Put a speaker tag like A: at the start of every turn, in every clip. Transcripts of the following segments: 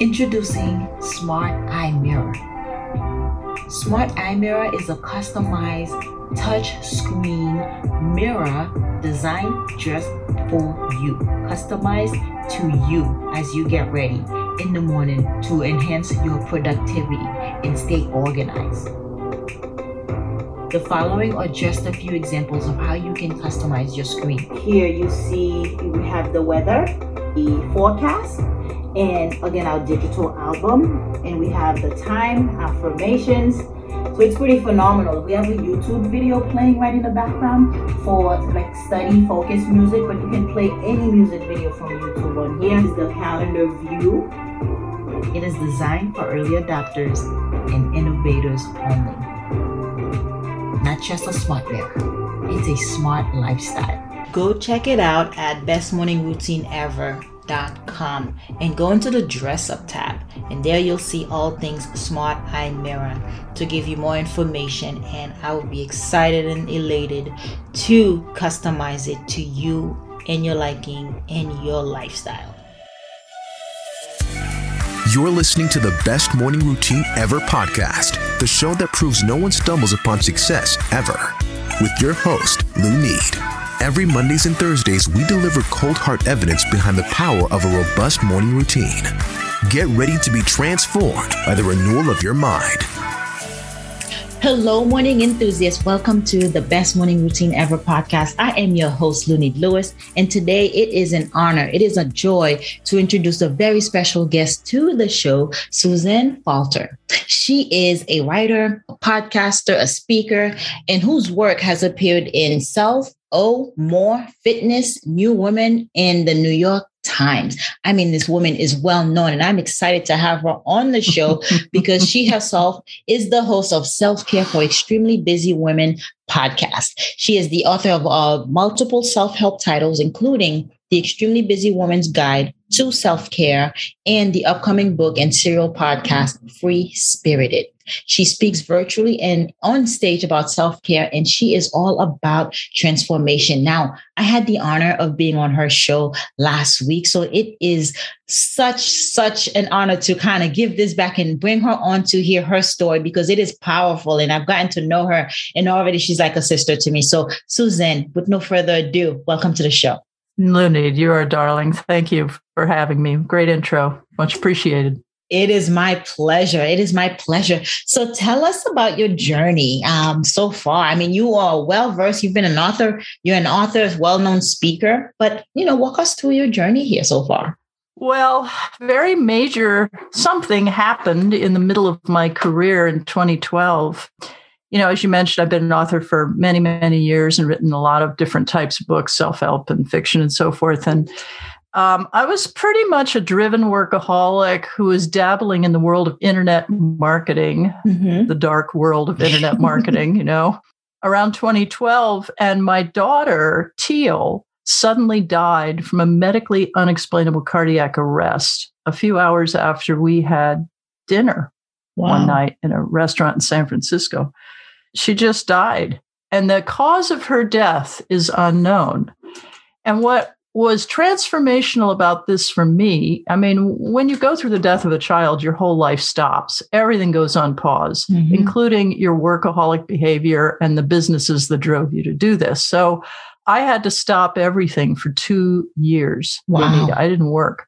A: Introducing Smart Eye Mirror. Smart Eye Mirror is a customized touch screen mirror designed just for you, customized to you as you get ready in the morning to enhance your productivity and stay organized. The following are just a few examples of how you can customize your screen.
B: Here you see we have the weather, the forecast, and again our digital album. And we have the time affirmations. So it's pretty phenomenal. We have a youtube video playing right in the background for like study focus music but you can play any music video from youtube on here. Is the calendar view.
A: It is designed for early adopters and innovators only. Not just a smart mirror it's a smart lifestyle. Go check it out at bestmorningroutineever.com com and go into the dress up tab and there you'll see all things smart eye mirror to give you more information and I will be excited and elated to customize it to you and your liking and your lifestyle.
C: You're listening to the Best Morning Routine Ever podcast, the show that proves no one stumbles upon success ever, with your host, Lunid. Every Mondays and Thursdays, we deliver cold hard evidence behind the power of a robust morning routine. Get ready to be transformed by the renewal of your mind.
A: Hello, morning enthusiasts. Welcome to the Best Morning Routine Ever podcast. I am your host, Lunid Lewis, and today it is an honor, it is a joy to introduce a very special guest to the show, Suzanne Falter. She is a writer, a podcaster, a speaker, and whose work has appeared in Self, Oh More Fitness, New Woman in the New York Times. I mean, this woman is well known, and I'm excited to have her on the show because she herself is the host of Self Care for Extremely Busy Women podcast. She is the author of uh, multiple self help titles, including The Extremely Busy Woman's Guide to Self Care and the upcoming book and serial podcast, Free Spirited. She speaks virtually and on stage about self care, and she is all about transformation. Now, I had the honor of being on her show last week. So it is such, such an honor to kind of give this back and bring her on to hear her story because it is powerful. And I've gotten to know her, and already she's like a sister to me. So, Suzanne, with no further ado, welcome to the show.
D: Lunid, you are a darling. Thank you for having me. Great intro. Much appreciated.
A: It is my pleasure. It is my pleasure. So tell us about your journey um, so far. I mean, you are well versed. You've been an author. You're an author, well-known speaker. But you know, walk us through your journey here so far.
D: Well, very major something happened in the middle of my career in 2012. You know, as you mentioned, I've been an author for many, many years and written a lot of different types of books, self-help and fiction and so forth. And um, I was pretty much a driven workaholic who was dabbling in the world of internet marketing, mm-hmm. the dark world of internet marketing, you know, around 2012. And my daughter, Teal, suddenly died from a medically unexplainable cardiac arrest a few hours after we had dinner wow. one night in a restaurant in San Francisco. She just died. And the cause of her death is unknown. And what was transformational about this for me. I mean, when you go through the death of a child, your whole life stops. Everything goes on pause, mm-hmm. including your workaholic behavior and the businesses that drove you to do this. So I had to stop everything for two years.
A: Wow.
D: I didn't work.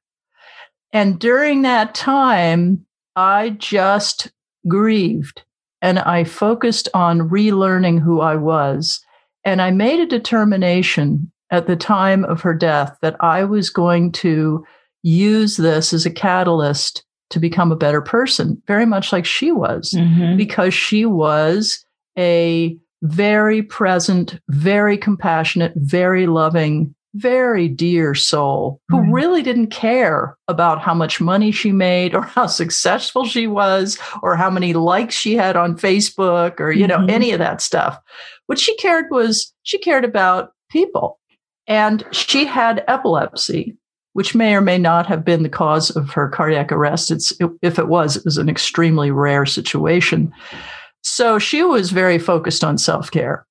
D: And during that time, I just grieved and I focused on relearning who I was. And I made a determination at the time of her death that I was going to use this as a catalyst to become a better person, very much like she was, mm-hmm. because she was a very present, very compassionate, very loving, very dear soul who really didn't care about how much money she made or how successful she was or how many likes she had on Facebook or, you know, mm-hmm. any of that stuff. What she cared was she cared about people and she had epilepsy, which may or may not have been the cause of her cardiac arrest. It's, if it was, it was an extremely rare situation. So she was very focused on self care.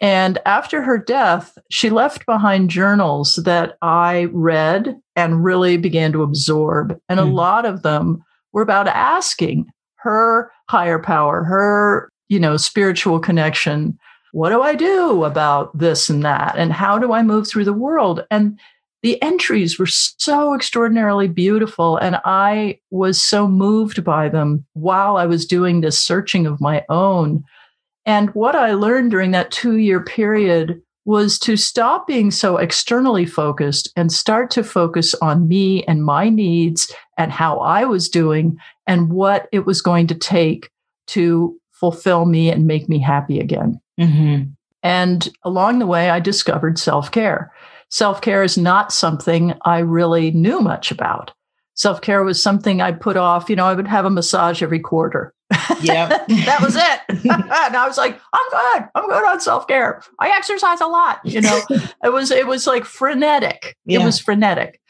D: And after her death, she left behind journals that I read and really began to absorb. And mm. a hmm. lot of them were about asking her higher power, her, you know, spiritual connection, what do I do about this and that? And how do I move through the world? And the entries were so extraordinarily beautiful. And I was so moved by them while I was doing this searching of my own. And what I learned during that two year period was to stop being so externally focused and start to focus on me and my needs and how I was doing and what it was going to take to fulfill me and make me happy again. Mm-hmm. And along the way, I discovered self care. Self care is not something I really knew much about. Self care was something I put off. You know, I would have a massage every quarter.
A: Yeah.
D: that was it. and I was like, I'm good. I'm good on self-care. I exercise a lot. You know, it was, it was like frenetic. Yeah. It was frenetic.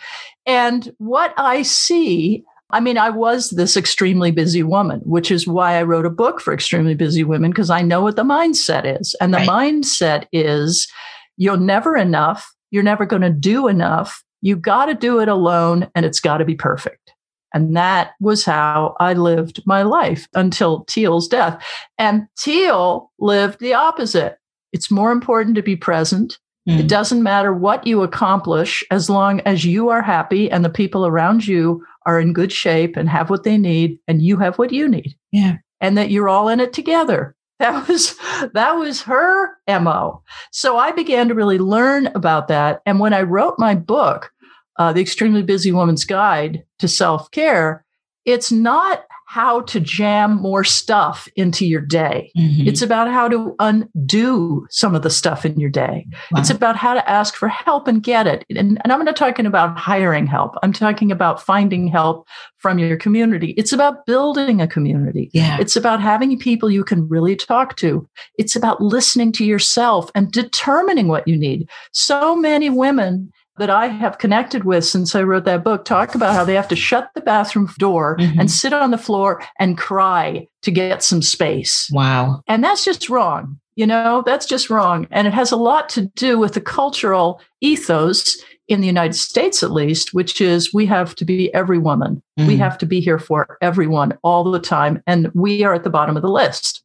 D: And what I see, I mean, I was this extremely busy woman, which is why I wrote a book for extremely busy women, because I know what the mindset is. And the right. mindset is you're never enough. You're never going to do enough. You got to do it alone and it's got to be perfect. And that was how I lived my life until Teal's death. And Teal lived the opposite. It's more important to be present. Mm. It doesn't matter what you accomplish as long as you are happy and the people around you are in good shape and have what they need and you have what you need.
A: Yeah.
D: And that you're all in it together. That was that was her MO. So I began to really learn about that. And when I wrote my book, uh, The Extremely Busy Woman's Guide to Self Care, it's not how to jam more stuff into your day. Mm-hmm. It's about how to undo some of the stuff in your day. Wow. It's about how to ask for help and get it. And, and I'm not talking about hiring help. I'm talking about finding help from your community. It's about building a community.
A: Yeah.
D: It's about having people you can really talk to. It's about listening to yourself and determining what you need. So many women that I have connected with since I wrote that book talk about how they have to shut the bathroom door mm-hmm. and sit on the floor and cry to get some space.
A: Wow.
D: And that's just wrong. You know, that's just wrong. And it has a lot to do with the cultural ethos in the United States, at least, which is we have to be every woman. Mm-hmm. We have to be here for everyone all the time. And we are at the bottom of the list.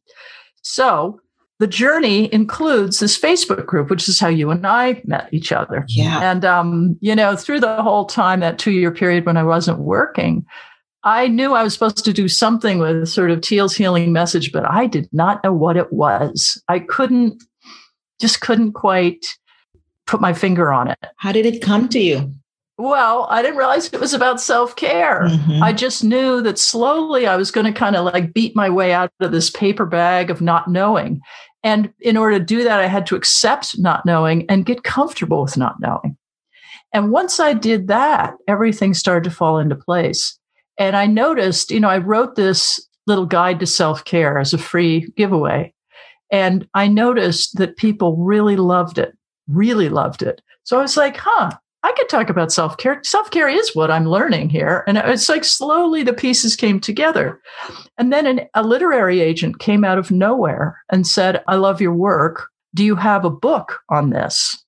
D: So the journey includes this Facebook group, which is how you and I met each other.
A: Yeah.
D: And, um, you know, through the whole time, that two year period when I wasn't working, I knew I was supposed to do something with sort of Teal's healing message, but I did not know what it was. I couldn't, just couldn't quite put my finger on it.
A: How did it come to you?
D: Well, I didn't realize it was about self care. Mm-hmm. I just knew that slowly I was going to kind of like beat my way out of this paper bag of not knowing. And in order to do that, I had to accept not knowing and get comfortable with not knowing. And once I did that, everything started to fall into place. And I noticed, you know, I wrote this little guide to self care as a free giveaway. And I noticed that people really loved it, really loved it. So I was like, huh, I could talk about self care. Self care is what I'm learning here. And it's like slowly the pieces came together. And then an, a literary agent came out of nowhere and said, I love your work. Do you have a book on this?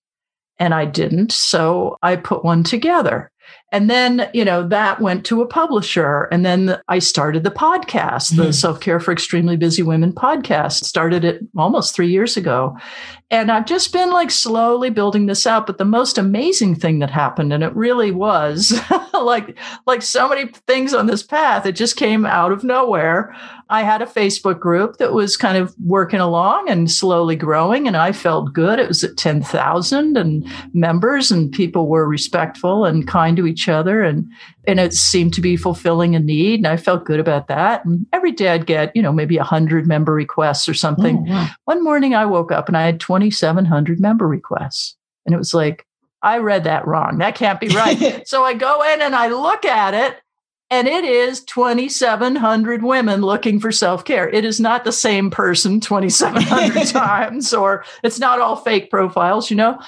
D: And I didn't. So I put one together. And then, you know, that went to a publisher. And then I started the podcast, mm-hmm. the Self Care for Extremely Busy Women podcast, started it almost three years ago. And I've just been like slowly building this out. But the most amazing thing that happened, and it really was like, like so many things on this path, it just came out of nowhere. I had a Facebook group that was kind of working along and slowly growing, and I felt good. It was at 10,000 and members, and people were respectful and kind to each other. And, and it seemed to be fulfilling a need. And I felt good about that. And every day I'd get, you know, maybe 100 member requests or something. Oh, One morning I woke up and I had 2,700 member requests. And it was like, I read that wrong. That can't be right. so I go in and I look at it and it is 2,700 women looking for self care. It is not the same person 2,700 times, or it's not all fake profiles, you know?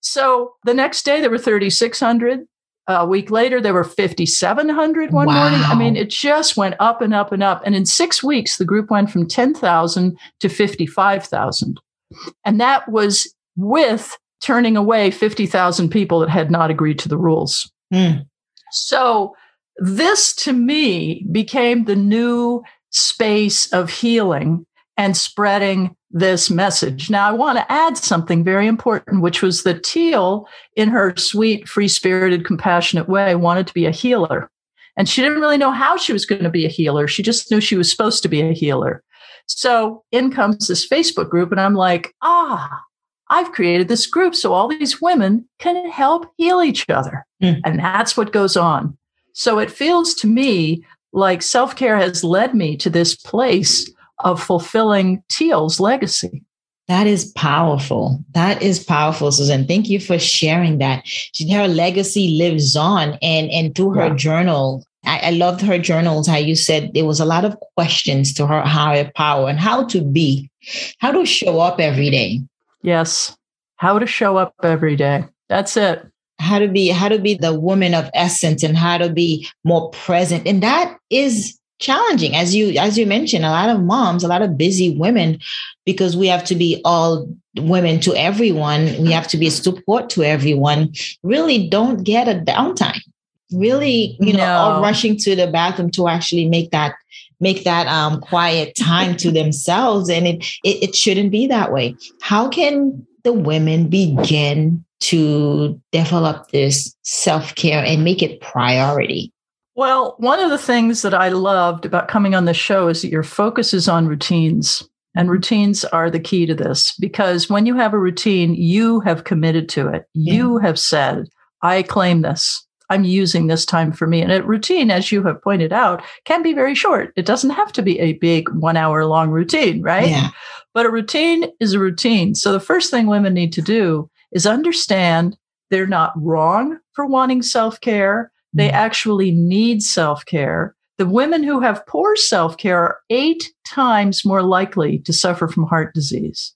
D: So the next day there were 3,600. A week later, there were 5,700 one wow. morning. I mean, it just went up and up and up. And in six weeks, the group went from 10,000 to 55,000. And that was with turning away 50,000 people that had not agreed to the rules. Mm. So, this to me became the new space of healing and spreading this message. Now, I want to add something very important, which was that Teal, in her sweet, free spirited, compassionate way, wanted to be a healer. And she didn't really know how she was going to be a healer. She just knew she was supposed to be a healer. So in comes this Facebook group, and I'm like, ah, I've created this group so all these women can help heal each other. Mm. And that's what goes on. So it feels to me like self care has led me to this place of fulfilling Teal's legacy.
A: That is powerful. That is powerful, Susan. Thank you for sharing that. Her legacy lives on, and and through her yeah. journal, I, I, loved her journals. How you said there was a lot of questions to her higher power and how to be, how to show up every day.
D: Yes, how to show up every day. That's it.
A: How to be, how to be the woman of essence, and how to be more present, and that is challenging. As you as you mentioned a lot of moms a lot of busy women because we have to be all women to everyone. We have to be a support to everyone. Really don't get a downtime. Really you know all rushing to the bathroom to actually make that make that um, quiet time to themselves. And it, it it shouldn't be that way. How can the women begin to develop this self-care and make it priority
D: well, one of the things that I loved about coming on the show is that your focus is on routines. And routines are the key to this because when you have a routine, you have committed to it. Yeah. You have said, I claim this. I'm using this time for me. And a routine, as you have pointed out, can be very short. It doesn't have to be a big one hour long routine, right? Yeah. But a routine is a routine. So the first thing women need to do is understand they're not wrong for wanting self care they mm. actually need self care. The women who have poor self care are eight times more likely to suffer from heart disease.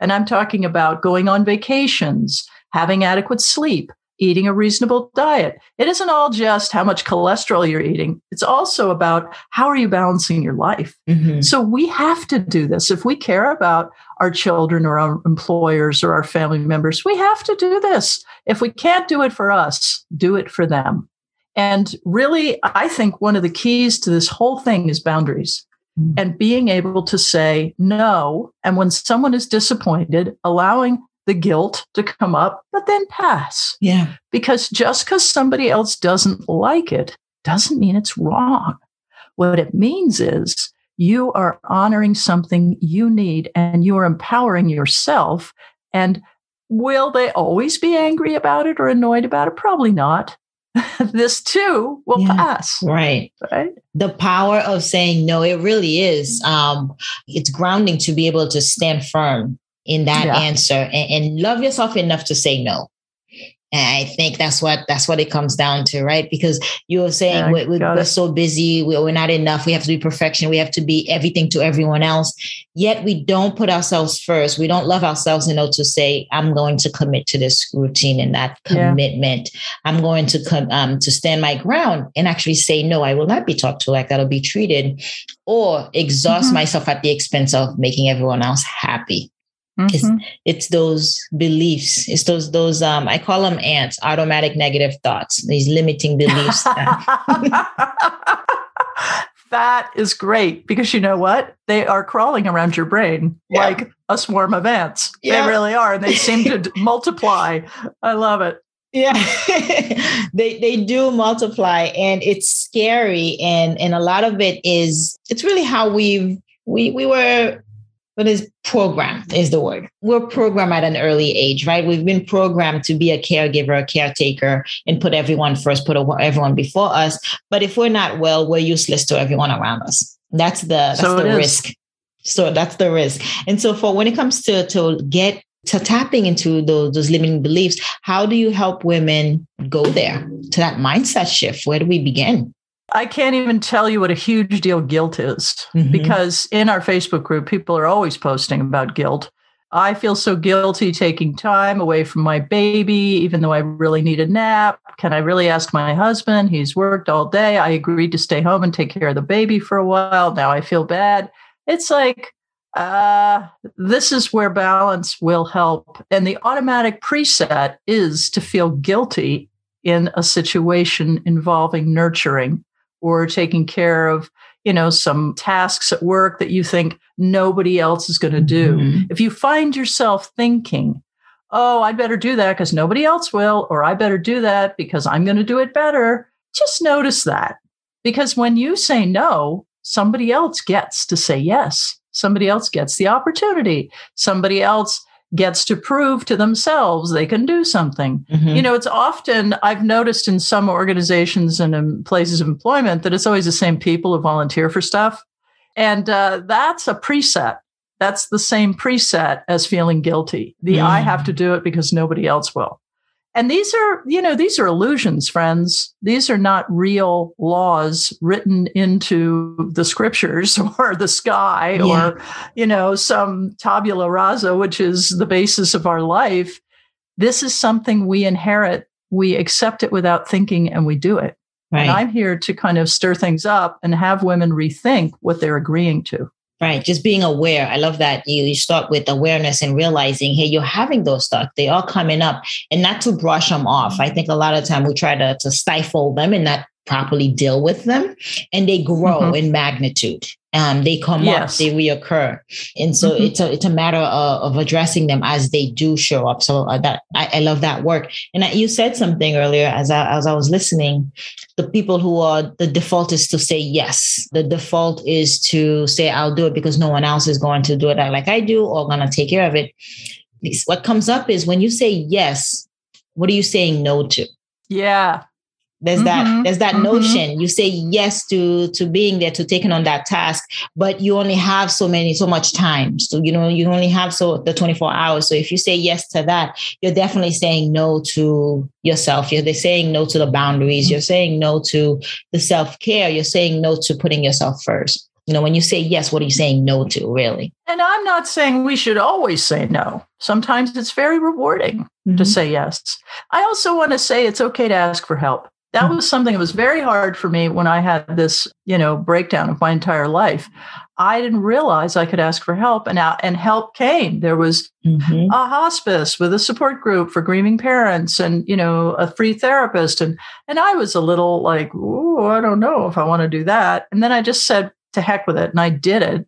D: And I'm talking about going on vacations, having adequate sleep, eating a reasonable diet. It isn't all just how much cholesterol you're eating. It's also about how are you balancing your life. Mm-hmm. So we have to do this. If we care about our children or our employers or our family members, we have to do this. If we can't do it for us, do it for them. And really, I think one of the keys to this whole thing is boundaries mm-hmm. and being able to say no. And when someone is disappointed, allowing the guilt to come up, but then pass.
A: Yeah.
D: Because just because somebody else doesn't like it doesn't mean it's wrong. What it means is you are honoring something you need and you are empowering yourself. And will they always be angry about it or annoyed about it? Probably not. this too will yeah, pass.
A: Right. Right. The power of saying no, it really is. Um, it's grounding to be able to stand firm in that yeah. answer and, and love yourself enough to say no. And I think that's what that's what it comes down to, right? Because you were saying yeah, we're, we're so busy, we're not enough. We have to be perfection. We have to be everything to everyone else. Yet we don't put ourselves first. We don't love ourselves enough to say, "I'm going to commit to this routine and that commitment. Yeah. I'm going to come um, to stand my ground and actually say, no, I will not be talked to like that'll be treated, or exhaust mm-hmm. myself at the expense of making everyone else happy." Mm-hmm. It's, it's those beliefs. It's those those um I call them ants, automatic negative thoughts. These limiting beliefs.
D: that is great because you know what? They are crawling around your brain yeah. like a swarm of ants. Yeah. They really are, and they seem to multiply. I love it.
A: Yeah, they they do multiply, and it's scary, and and a lot of it is it's really how we've we we were what is programmed is the word. We're programmed at an early age, right? We've been programmed to be a caregiver, a caretaker, and put everyone first, put everyone before us. But if we're not well, we're useless to everyone around us. That's the that's so the risk. So that's the risk. And so for when it comes to to get to tapping into those, those limiting beliefs, how do you help women go there to that mindset shift? Where do we begin?
D: I can't even tell you what a huge deal guilt is mm-hmm. because in our Facebook group, people are always posting about guilt. I feel so guilty taking time away from my baby, even though I really need a nap. Can I really ask my husband? He's worked all day. I agreed to stay home and take care of the baby for a while. Now I feel bad. It's like, uh, this is where balance will help. And the automatic preset is to feel guilty in a situation involving nurturing or taking care of you know some tasks at work that you think nobody else is going to do. Mm-hmm. if you find yourself thinking oh i'd better do that because nobody else will or i better do that because i'm going to do it better just notice that. Because when you say no somebody else gets to say yes. Somebody else gets the opportunity. Somebody else gets to prove to themselves they can do something. Mm-hmm. You know, it's often, I've noticed in some organizations and in places of employment that it's always the same people who volunteer for stuff. And uh, that's a preset. That's the same preset as feeling guilty. The mm. I have to do it because nobody else will. And these are, you know, these are illusions, friends. These are not real laws written into the scriptures or the sky yeah. or, you know, some tabula rasa, which is the basis of our life. This is something we inherit. We accept it without thinking and we do it. Right. And I'm here to kind of stir things up and have women rethink what they're agreeing to.
A: Right. Just being aware. I love that you, you start with awareness and realizing, hey, you're having those thoughts. They are coming up and not to brush them off. I think a lot of time we try to, to stifle them and not properly deal with them and they grow mm-hmm. in magnitude. Um, they come yes. up, they reoccur, and so mm-hmm. it's a it's a matter of, of, addressing them as they do show up. So uh, that I, I, love that work. And you said something earlier as I, as I was listening. The people who are the default is to say yes. The default is to say I'll do it because no one else is going to do it like I do or going to take care of it. What comes up is when you say yes, what are you saying no to?
D: Yeah.
A: There's mm-hmm. that there's that mm-hmm. notion. You say yes to to being there, to taking on that task, but you only have so many, so much time. So you know, you only have so the 24 hours. So if you say yes to that, you're definitely saying no to yourself. You're saying no to the boundaries. You're saying no to the self-care. You're saying no to putting yourself first. You know, when you say yes, what are you saying no to, really?
D: And I'm not saying we should always say no. Sometimes it's very rewarding mm-hmm. to say yes. I also want to say it's okay to ask for help that was something that was very hard for me when I had this, you know, breakdown of my entire life. I didn't realize I could ask for help, and out and help came. There was mm-hmm. a hospice with a support group for grieving parents, and you know, a free therapist, and and I was a little like, oh, I don't know if I want to do that. And then I just said, to heck with it, and I did it,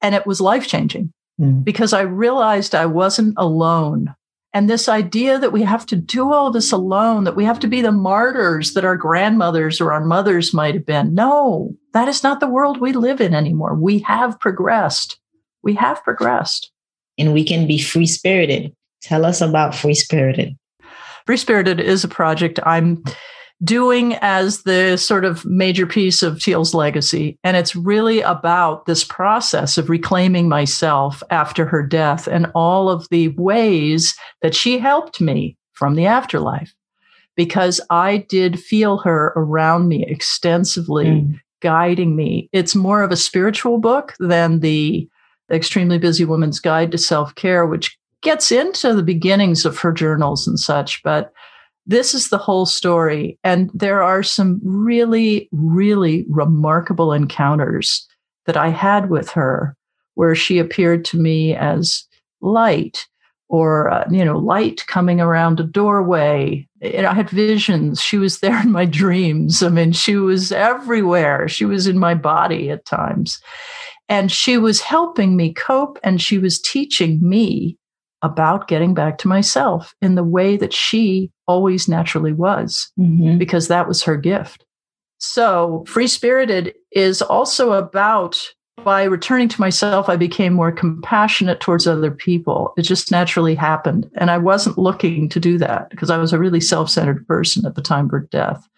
D: and it was life changing mm-hmm. because I realized I wasn't alone. And this idea that we have to do all this alone, that we have to be the martyrs that our grandmothers or our mothers might have been. No, that is not the world we live in anymore. We have progressed. We have progressed.
A: And we can be free spirited. Tell us about free spirited.
D: Free spirited is a project I'm doing as the sort of major piece of Teal's legacy. And it's really about this process of reclaiming myself after her death and all of the ways that she helped me from the afterlife. Because I did feel her around me extensively, mm. guiding me. It's more of a spiritual book than the Extremely Busy Woman's Guide to Self Care, which gets into the beginnings of her journals and such. But this is the whole story. And there are some really, really remarkable encounters that I had with her where she appeared to me as light or, uh, you know, light coming around a doorway. And I had visions. She was there in my dreams. I mean, she was everywhere. She was in my body at times. And she was helping me cope and she was teaching me about getting back to myself in the way that she always naturally was, mm-hmm. because that was her gift. So, free spirited is also about by returning to myself, I became more compassionate towards other people. It just naturally happened. And I wasn't looking to do that because I was a really self centered person at the time of her death.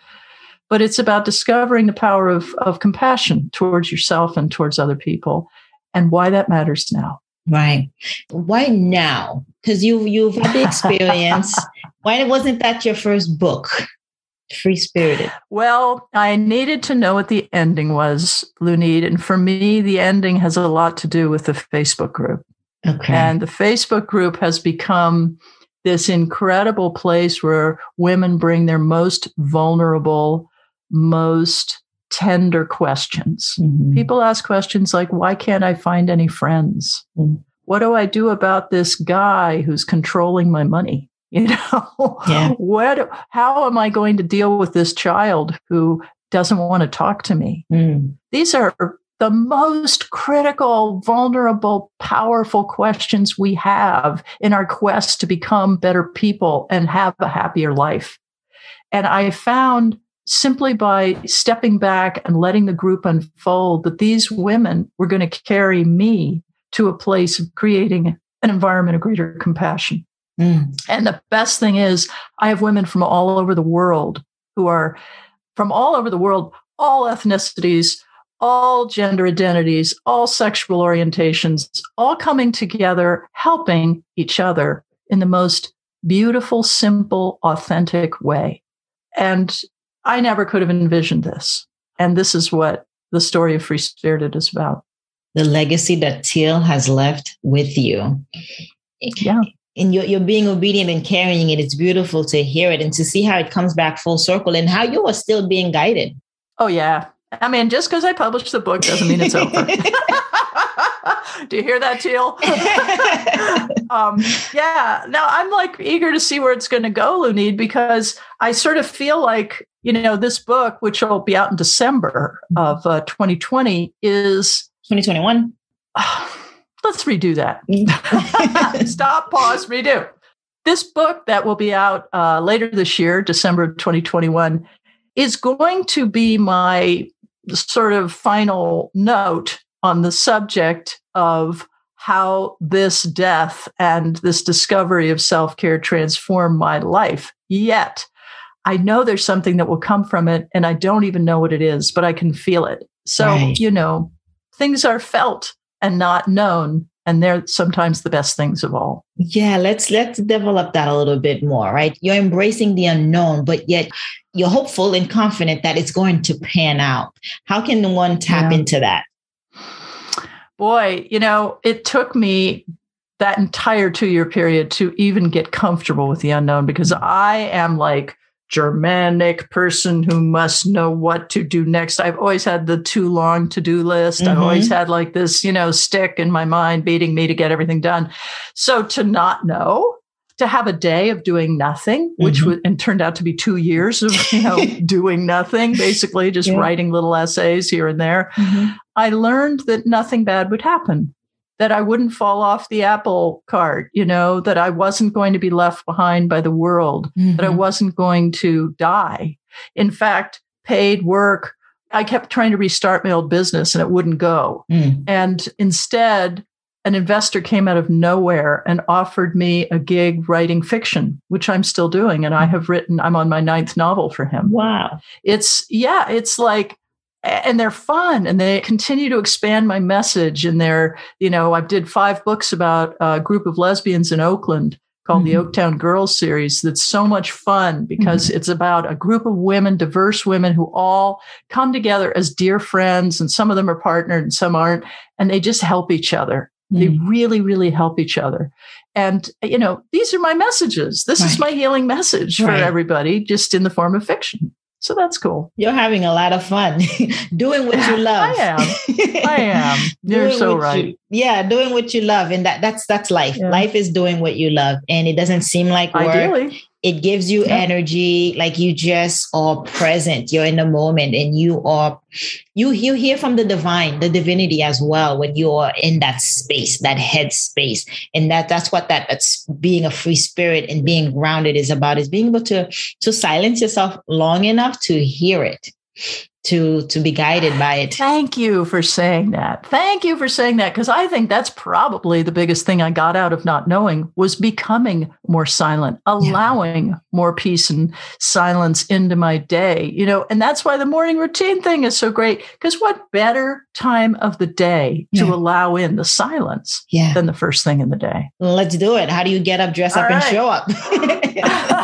D: But it's about discovering the power of, of compassion towards yourself and towards other people and why that matters now.
A: Right. Why now? Because you you've had the experience. Why wasn't that your first book? Free spirited.
D: Well, I needed to know what the ending was, Lunid. And for me, the ending has a lot to do with the Facebook group. Okay. And the Facebook group has become this incredible place where women bring their most vulnerable, most tender questions. Mm-hmm. People ask questions like, why can't I find any friends? Mm-hmm. What do I do about this guy who's controlling my money? You know,
A: Yeah.
D: what, how am I going to deal with this child who doesn't want to talk to me?
A: Mm.
D: These are the most critical, vulnerable, powerful questions we have in our quest to become better people and have a happier life. And I found simply by stepping back and letting the group unfold that these women were going to carry me to a place of creating an environment of greater compassion.
A: Mm.
D: And the best thing is, I have women from all over the world who are from all over the world, all ethnicities, all gender identities, all sexual orientations, all coming together, helping each other in the most beautiful, simple, authentic way. And I never could have envisioned this. And this is what the story of Free Spirited is about.
A: The legacy that Teal has left with you.
D: Yeah.
A: And you're, you're being obedient and carrying it. It's beautiful to hear it and to see how it comes back full circle and how you are still being guided.
D: Oh, yeah. I mean, just because I published the book doesn't mean it's over. Do you hear that, Teal? um, yeah. Now I'm like eager to see where it's going to go, Lunid, because I sort of feel like, you know, this book, which will be out in December of uh, 2020, is
A: 2021.
D: let's redo that. Stop, pause, redo. This book that will be out uh, later this year, December of 2021, is going to be my sort of final note on the subject of how this death and this discovery of self care transformed my life. Yet, I know there's something that will come from it, and I don't even know what it is, but I can feel it. So,
A: Right.
D: you know, things are felt and not known, and they're sometimes the best things of all.
A: Yeah, let's let's develop that a little bit more, right? You're embracing the unknown, but yet you're hopeful and confident that it's going to pan out. How can one tap
D: Yeah.
A: into that?
D: Boy, you know, it took me that entire two year period to even get comfortable with the unknown because I am like Germanic person who must know what to do next. I've always had the too long to do list. I've
A: Mhm.
D: always had like this, you know, stick in my mind beating me to get everything done. So to not know, to have a day of doing nothing, which
A: Mhm.
D: would and turned out to be two years of you know doing nothing, basically just
A: Yeah.
D: writing little essays here and there. I learned that nothing bad would happen, that I wouldn't fall off the apple cart, you know, that I wasn't going to be left behind by the world, that I
A: Mhm.
D: wasn't going to die. In fact, paid work, I kept trying to restart my old business and it wouldn't go.
A: Mm.
D: And instead, an investor came out of nowhere and offered me a gig writing fiction, which I'm still doing. And I have written, I'm on my ninth novel for him
A: Wow.
D: it's yeah it's like and they're fun and they continue to expand my message and they're you know i did five books about a group of lesbians in oakland called the
A: Mhm.
D: oaktown girls series that's so much fun because it's about a group of women diverse women who all come together as dear friends and some of them are partnered and some aren't and they just help each other. They
A: Mm.
D: really really help each other. And you know these are my messages. This is my healing message for everybody just in the form of fiction so that's cool
A: You're having a lot of fun doing what you love.
D: I am. I am. You're so right.
A: you- yeah, doing what you love, and that that's that's life.
D: Yeah.
A: Life is doing what you love, and it doesn't seem like work.
D: Ideally.
A: It gives you
D: Yeah.
A: energy, like you just are present. You're in the moment, and you are you you hear from the divine, the divinity as well when you are in that space, that head space, and that that's what that that's being a free spirit and being grounded is about. Is being able to to silence yourself long enough to hear it, to to be guided by it.
D: Thank you for saying that. Thank you for saying that because I think that's probably the biggest thing I got out of not knowing was becoming more silent, allowing more peace and silence into my day. You know, and that's why the morning routine thing is so great because what better time of the day to allow in the silence
A: Yeah.
D: than the first thing in the day?
A: Let's do it. How do you get up, dress
D: All
A: up, and show up?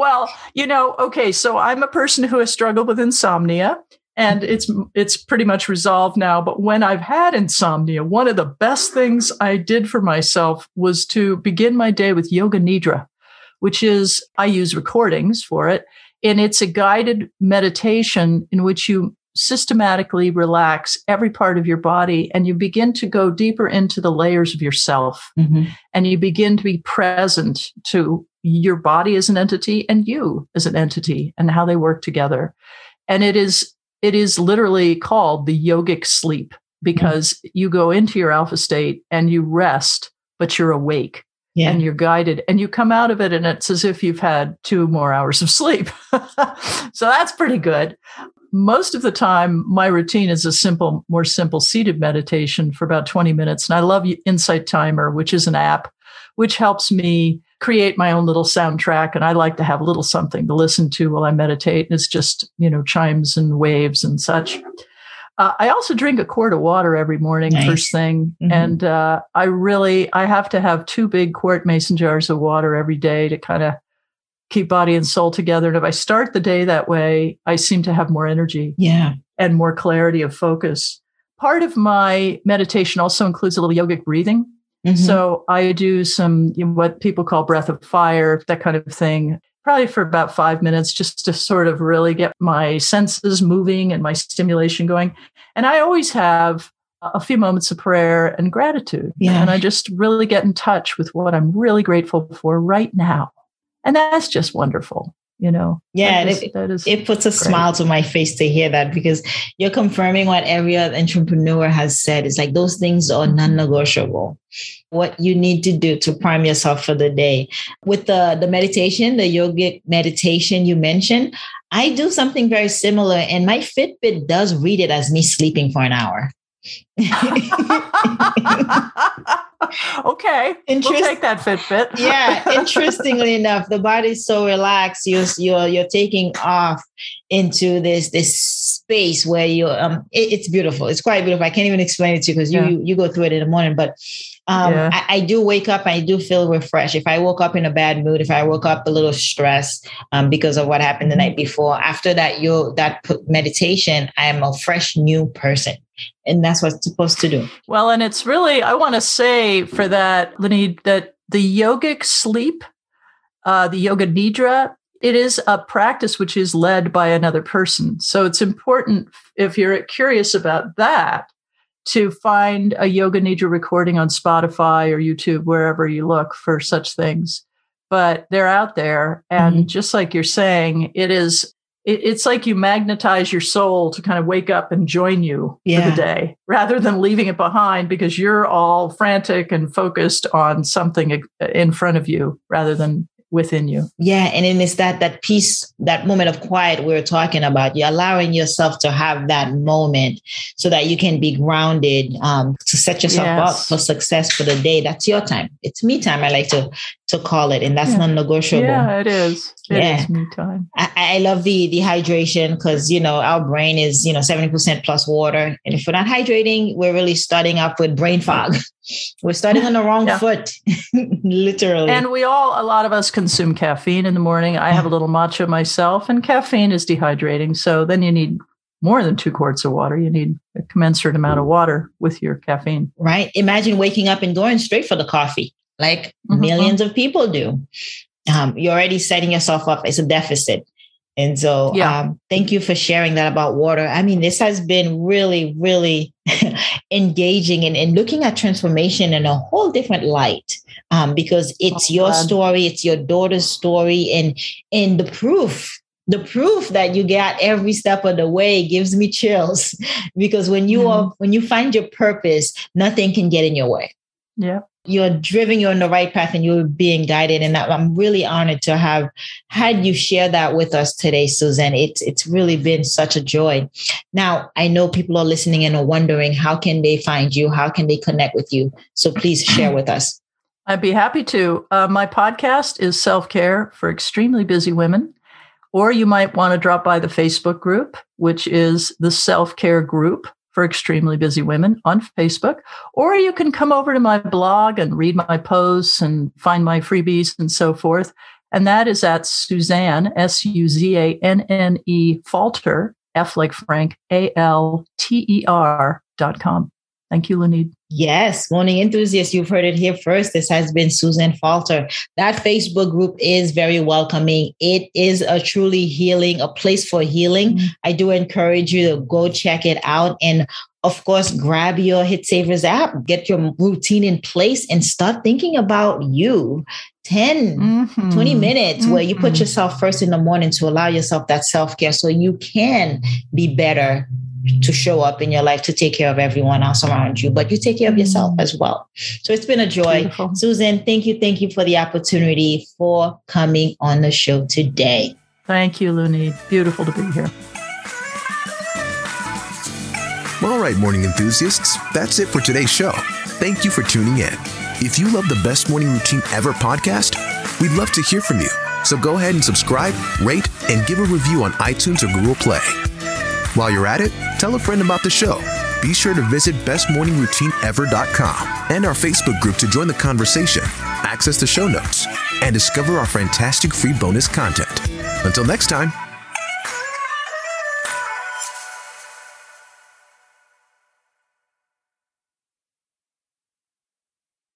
D: well, you know, okay, so I'm a person who has struggled with insomnia and it's it's pretty much resolved now, but when I've had insomnia, one of the best things I did for myself was to begin my day with yoga nidra, which is I use recordings for it and it's a guided meditation in which you systematically relax every part of your body and you begin to go deeper into the layers of yourself mm-hmm. and you begin to be present to your body as an entity and you as an entity and how they work together and it is it is literally called the yogic sleep because mm-hmm. you go into your alpha state and you rest but you're awake yeah. and you're guided and you come out of it and it's as if you've had two more hours of sleep so that's pretty good most of the time my routine is a simple more simple seated meditation for about 20 minutes. And i love insight timer which is an app which helps me create my own little soundtrack. And i like to have a little something to listen to while i meditate. And it's just you know chimes and waves and such. Uh, I also drink a quart of water every morning, nice. first thing, mm-hmm. and uh, I really I have to have two big quart mason jars of water every day to kind of keep body and soul together. And if I start the day that way, I seem to have more energy,
A: yeah,
D: and more clarity of focus. Part of my meditation also includes a little yogic breathing. Mm-hmm. So I do some you know, what people call breath of fire, that kind of thing probably for about five minutes just to sort of really get my senses moving and my stimulation going. And I always have a few moments of prayer and gratitude. Yeah. And I just really get in touch with what I'm really grateful for right now. And that's just wonderful you know?
A: Yeah that is, it, it puts a great. smile to my face to hear that because you're confirming what every other entrepreneur has said. It's like those things are mm-hmm. non-negotiable. What you need to do to prime yourself for the day. With the the meditation the yogic meditation you mentioned i do something very similar and my fitbit does read it as me sleeping for an hour
D: okay, Interest- we'll take that Fitbit.
A: yeah, interestingly enough, the body's so relaxed. You're you're you're taking off into this this space where you um it, it's beautiful. It's quite beautiful. I can't even explain it to you because you, yeah. you you go through it in the morning, but um, yeah. I, I, do wake up. I do feel refreshed. If I woke up in a bad mood, if I woke up a little stressed um, because of what happened the night before, after that, you that meditation, I am a fresh new person and that's what it's supposed to do.
D: Well, and it's really, I want to say for that, Lenny, that the yogic sleep, uh, the yoga nidra, it is a practice which is led by another person. So it's important if you're curious about that to find a yoga nidra recording on Spotify or YouTube, wherever you look for such things. But they're out there. And mm-hmm. just like you're saying, it is it, it's like you magnetize your soul to kind of wake up and join you yeah. for the day rather than leaving it behind because you're all frantic and focused on something in front of you rather than within you.
A: Yeah, and then it's that that peace, that moment of quiet we are talking about. You're allowing yourself to have that moment so that you can be grounded um, to set yourself yes. up for success for the day. That's your time. It's me time. I like to to call it, and that's yeah. non-negotiable.
D: Yeah, it is. It yeah. Is me time.
A: I, I love the the hydration because you know our brain is you know seventy percent plus water, and if we're not hydrating, we're really starting up with brain fog. we're starting on the wrong yeah. foot, literally.
D: And we all, a lot of us, consume caffeine in the morning. I have a little matcha myself, and caffeine is dehydrating. So then you need more than two quarts of water. You need a commensurate amount of water with your caffeine.
A: Right. Imagine waking up and going straight for the coffee like mm-hmm. millions of people do. Um, you're already setting yourself up as a deficit. And so, yeah. um, thank you for sharing that about water. I mean, this has been really, really engaging and, and looking at transformation in a whole different light um, because it's oh, your God. story, it's your daughter's story, and and the proof the proof that you get every step of the way gives me chills because when you mm-hmm. are when you find your purpose nothing can get in your way
D: yeah
A: you're driven you're on the right path and you're being guided. And i'm really honored to have had you share that with us today susan it's it's really been such a joy. Now i know people are listening and are wondering how can they find you? How can they connect with you? So please share with us.
D: I'd be happy to. Uh, my podcast is self-care for extremely busy women or you might want to drop by the facebook group which is the self-care group for extremely busy women on Facebook, or you can come over to my blog and read my posts and find my freebies and so forth. And that is at Suzanne, S U Z A N N E Falter, F like Frank, A L T E R dot com. Thank you, Lunid.
A: Yes, morning enthusiasts, you've heard it here first. This has been Susan Falter. That Facebook group is very welcoming. It is a truly healing, a place for healing. Mm-hmm. I do encourage you to go check it out. And of course, grab your Hit Savers app, get your routine in place, and start thinking about you. 10, mm-hmm. 20 minutes mm-hmm. where you put mm-hmm. yourself first in the morning to allow yourself that self care so you can be better to show up in your life to take care of everyone else around you, but you take care of yourself as well. So it's been a joy. Beautiful. Susan, thank you. Thank you for the opportunity for coming on the show today.
D: Thank you, Lunid. Beautiful to be here.
C: All right, morning enthusiasts, that's it for today's show. Thank you for tuning in. If you love the Best Morning Routine Ever podcast, we'd love to hear from you. So go ahead and subscribe, rate, and give a review on iTunes or Google Play. While you're at it, tell a friend about the show. Be sure to visit bestmorningroutineever.com and our Facebook group to join the conversation, access the show notes, and discover our fantastic free bonus content. Until next time,